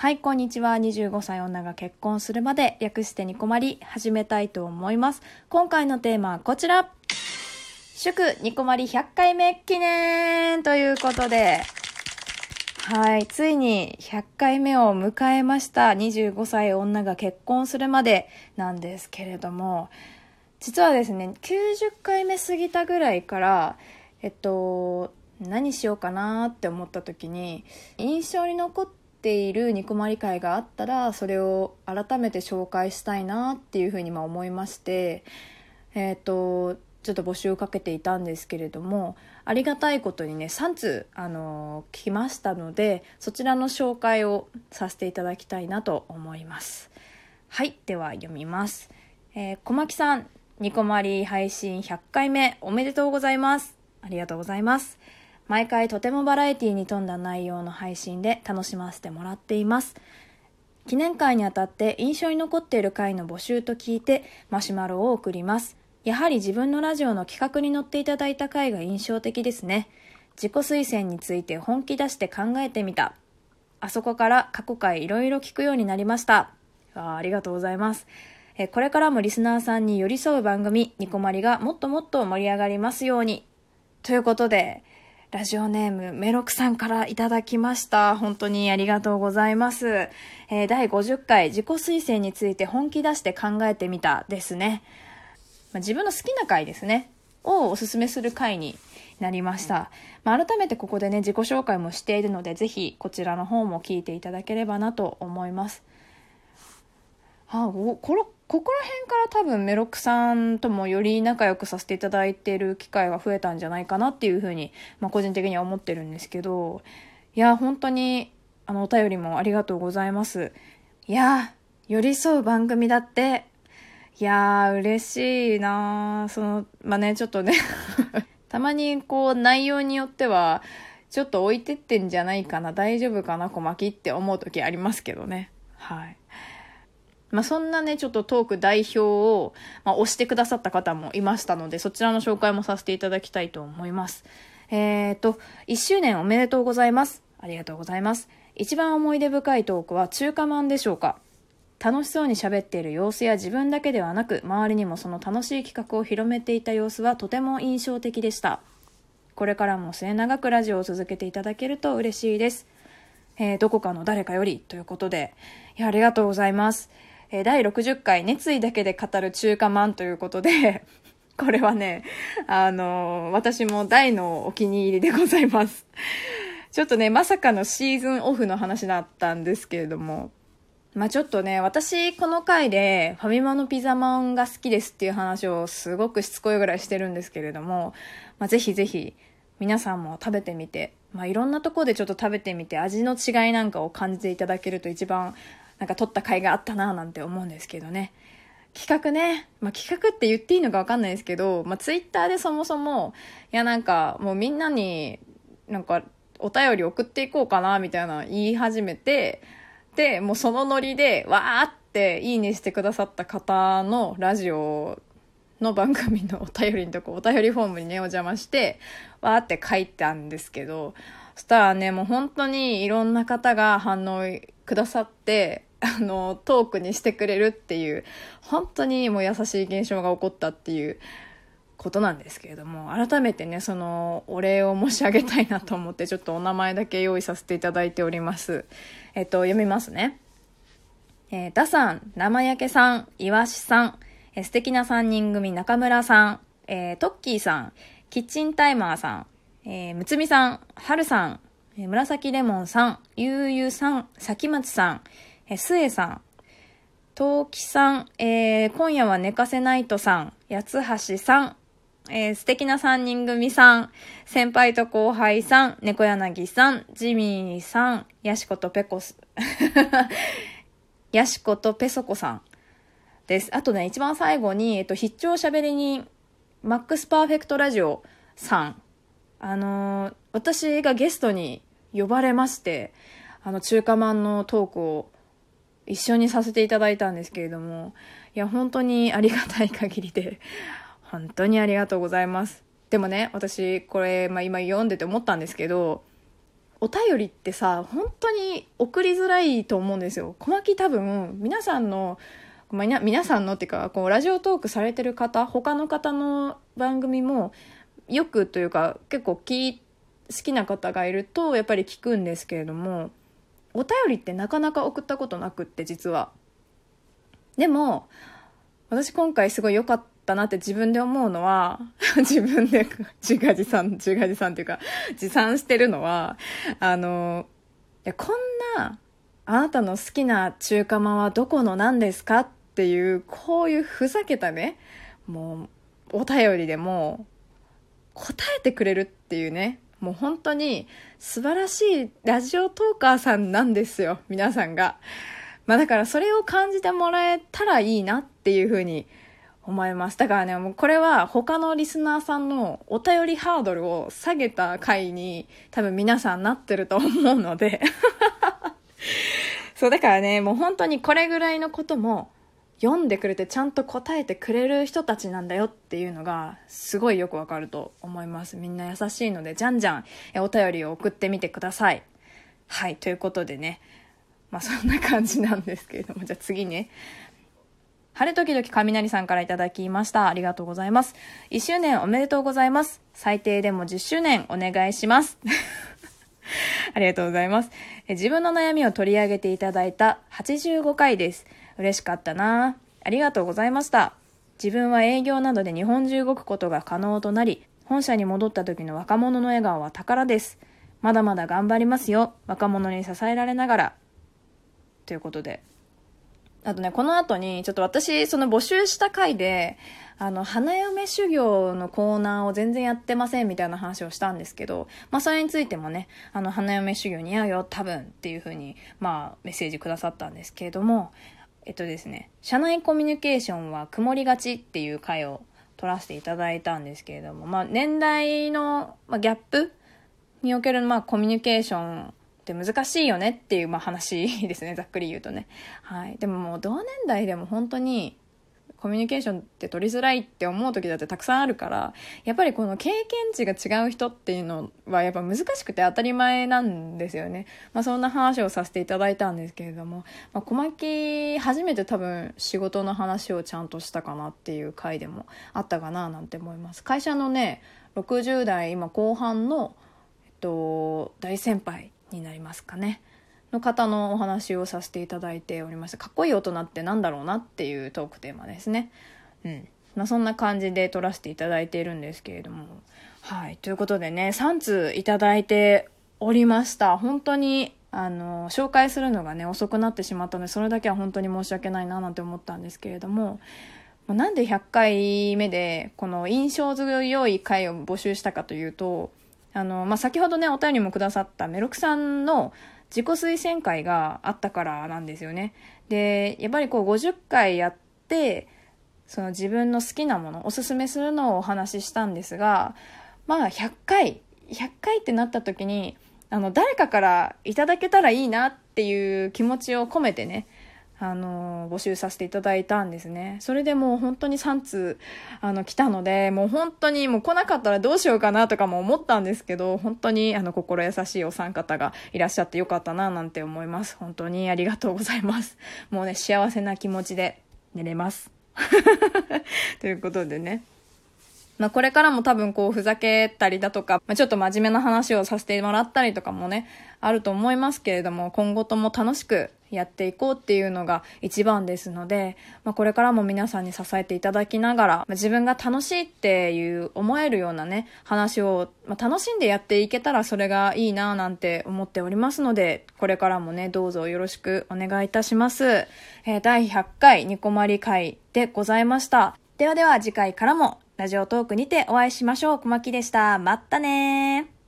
はい、こんにちは。25歳女が結婚するまで、略してニコマリ、始めたいと思います。今回のテーマはこちら。祝ニコマリ100回目記念ということで、はい、ついに100回目を迎えました。25歳女が結婚するまでなんですけれども、実はですね、90回目過ぎたぐらいから、えっと、何しようかなって思った時に、印象に残ってているニコマリ会があったら、それを改めて紹介したいなっていうふうにまあ思いまして、えっと、ちょっと募集をかけていたんですけれども、ありがたいことにね、3通、あの、来ましたので、そちらの紹介をさせていただきたいなと思います。はい、では読みます。えー、小牧さん、ニコマリ配信100回目おめでとうございます。ありがとうございます。毎回とてもバラエティに富んだ内容の配信で楽しませてもらっています。記念会にあたって印象に残っている回の募集と聞いてマシュマロを送ります。やはり自分のラジオの企画に乗っていただいた回が印象的ですね。自己推薦について本気出して考えてみた。あそこから過去回いろいろ聞くようになりました。あありがとうございます。えこれからもリスナーさんに寄り添う番組、ニコマリがもっともっと盛り上がりますように。ということで、ラジオネームメロクさんからいただきました。本当にありがとうございます。えー、第50回自己推薦について本気出して考えてみたですね。まあ、自分の好きな回ですね。をおすすめする回になりました。まあ、改めてここでね、自己紹介もしているので、ぜひこちらの方も聞いていただければなと思います。あ、ここら、ここら辺から多分メロクさんともより仲良くさせていただいている機会が増えたんじゃないかなっていうふうに、まあ、個人的には思ってるんですけど、いや、本当に、あの、お便りもありがとうございます。いや、寄り添う番組だって、いや、嬉しいなその、まあね、ちょっとね たまにこう、内容によっては、ちょっと置いてってんじゃないかな、大丈夫かな、小牧って思う時ありますけどね。はい。まあ、そんなね、ちょっとトーク代表を、まあ、押してくださった方もいましたので、そちらの紹介もさせていただきたいと思います。えーと、1周年おめでとうございます。ありがとうございます。一番思い出深いトークは中華まんでしょうか楽しそうに喋っている様子や自分だけではなく、周りにもその楽しい企画を広めていた様子はとても印象的でした。これからも末永くラジオを続けていただけると嬉しいです。えー、どこかの誰かよりということで、いや、ありがとうございます。え、第60回熱意だけで語る中華まんということで、これはね、あの、私も大のお気に入りでございます。ちょっとね、まさかのシーズンオフの話だったんですけれども、まあちょっとね、私この回でファミマのピザマンが好きですっていう話をすごくしつこいぐらいしてるんですけれども、まあぜひぜひ皆さんも食べてみて、まあいろんなとこでちょっと食べてみて味の違いなんかを感じていただけると一番なんか撮った回があったななんて思うんですけどね。企画ね。まあ、企画って言っていいのかわかんないですけど、まあ、ツイッターでそもそも、いやなんかもうみんなになんかお便り送っていこうかなみたいな言い始めて、で、もうそのノリで、わーっていいねしてくださった方のラジオの番組のお便りのとこ、お便りフォームにね、お邪魔して、わーって書いたんですけど、そしたらね、もう本当にいろんな方が反応くださって、あの、トークにしてくれるっていう、本当にもう優しい現象が起こったっていうことなんですけれども、改めてね、その、お礼を申し上げたいなと思って、ちょっとお名前だけ用意させていただいております。えっと、読みますね。えー、ダさん、生焼けさん、いわしさん、えー、素敵な3人組中村さん、えー、トッキーさん、キッチンタイマーさん、えー、むつみさん、はるさん、えー、紫レモンさん、ゆうゆうさん、さきまちさん、えー、すえさん、とうきさん、えー、今夜は寝かせないとさん、やつはしさん、えー、素敵な三人組さん、先輩と後輩さん、猫柳さん、ジミーさん、ヤシコとペコス、ヤシコとペソコさん。です。あとね、一番最後に、えっと、必聴しゃべりに、マックスパーフェクトラジオさん、あのー、私がゲストに呼ばれまして、あの、中華まんのトークを一緒にさせていただいたんですけれども、いや、本当にありがたい限りで、本当にありがとうございます。でもね、私、これ、まあ、今読んでて思ったんですけど、お便りってさ、本当に送りづらいと思うんですよ。小牧多分、皆さんの、まあ、皆さんのっていうか、こう、ラジオトークされてる方、他の方の番組も、よくというか、結構聞好きな方がいると、やっぱり聞くんですけれども、お便りってなかなか送ったことなくって、実は。でも、私今回すごい良かったなって自分で思うのは、自分で自画自賛、自画自賛っていうか、自賛してるのは、あの、いや、こんな、あなたの好きな中華まんはどこの何ですかっていう、こういうふざけたね、もう、お便りでも、答えてくれるっていうね、もう本当に素晴らしいラジオトーカーさんなんですよ、皆さんが。まあだからそれを感じてもらえたらいいなっていうふうに思います。だからね、もうこれは他のリスナーさんのお便りハードルを下げた回に多分皆さんなってると思うので そうだからね、もう本当にこれぐらいのことも読んでくれてちゃんと答えてくれる人たちなんだよっていうのがすごいよくわかると思います。みんな優しいのでじゃんじゃんお便りを送ってみてください。はい、ということでね、まあそんな感じなんですけれども、じゃあ次ね。晴れ時々雷さんからいただきました。ありがとうございます。1周年おめでとうございます。最低でも10周年お願いします。ありがとうございます。自分の悩みを取り上げていただいた85回です。嬉しかったなありがとうございました。自分は営業などで日本中動くことが可能となり、本社に戻った時の若者の笑顔は宝です。まだまだ頑張りますよ。若者に支えられながら。ということで。あとね、この後に、ちょっと私、その募集した回で、あの、花嫁修行のコーナーを全然やってませんみたいな話をしたんですけど、まあ、それについてもね、あの、花嫁修行似合うよ、多分っていう風に、まあ、メッセージくださったんですけれども、えっとですね、社内コミュニケーションは曇りがちっていう回を取らせていただいたんですけれども、まあ、年代の、まあ、ギャップにおける、まあ、コミュニケーションって難しいよねっていう、まあ、話ですね、ざっくり言うとね。はい。でももう同年代でも本当にコミュニケーションって取りづらいって思う時だってたくさんあるから、やっぱりこの経験値が違う人っていうのはやっぱ難しくて当たり前なんですよね。まあそんな話をさせていただいたんですけれども、まあ小牧初めて多分仕事の話をちゃんとしたかなっていう回でもあったかななんて思います。会社のね、60代今後半の、えっと、大先輩になりますかね。の方のお話をさせていただいておりました。かっこいい大人ってなんだろうなっていうトークテーマですね。うん。まあ、そんな感じで撮らせていただいているんですけれども。はい。ということでね、3通いただいておりました。本当に、あの、紹介するのがね、遅くなってしまったので、それだけは本当に申し訳ないななんて思ったんですけれども、なんで100回目で、この印象強い回を募集したかというと、あの、まあ、先ほどね、お便りもくださったメロクさんの自己推薦会があったからなんですよね。で、やっぱりこう50回やって、その自分の好きなもの、おすすめするのをお話ししたんですが、まあ100回、100回ってなった時に、あの、誰かからいただけたらいいなっていう気持ちを込めてね、あの、募集させていただいたんですね。それでもう本当に3通、あの、来たので、もう本当にもう来なかったらどうしようかなとかも思ったんですけど、本当にあの、心優しいお三方がいらっしゃってよかったななんて思います。本当にありがとうございます。もうね、幸せな気持ちで寝れます。ということでね。まあ、これからも多分こうふざけたりだとか、まあ、ちょっと真面目な話をさせてもらったりとかもね、あると思いますけれども、今後とも楽しくやっていこうっていうのが一番ですので、まあ、これからも皆さんに支えていただきながら、まあ、自分が楽しいっていう思えるようなね、話を、まあ、楽しんでやっていけたらそれがいいなぁなんて思っておりますので、これからもね、どうぞよろしくお願いいたします。えー、第100回ニコマリ会でございました。ではでは次回からもラジオトークにてお会いしましょう。小牧でした。まったねー。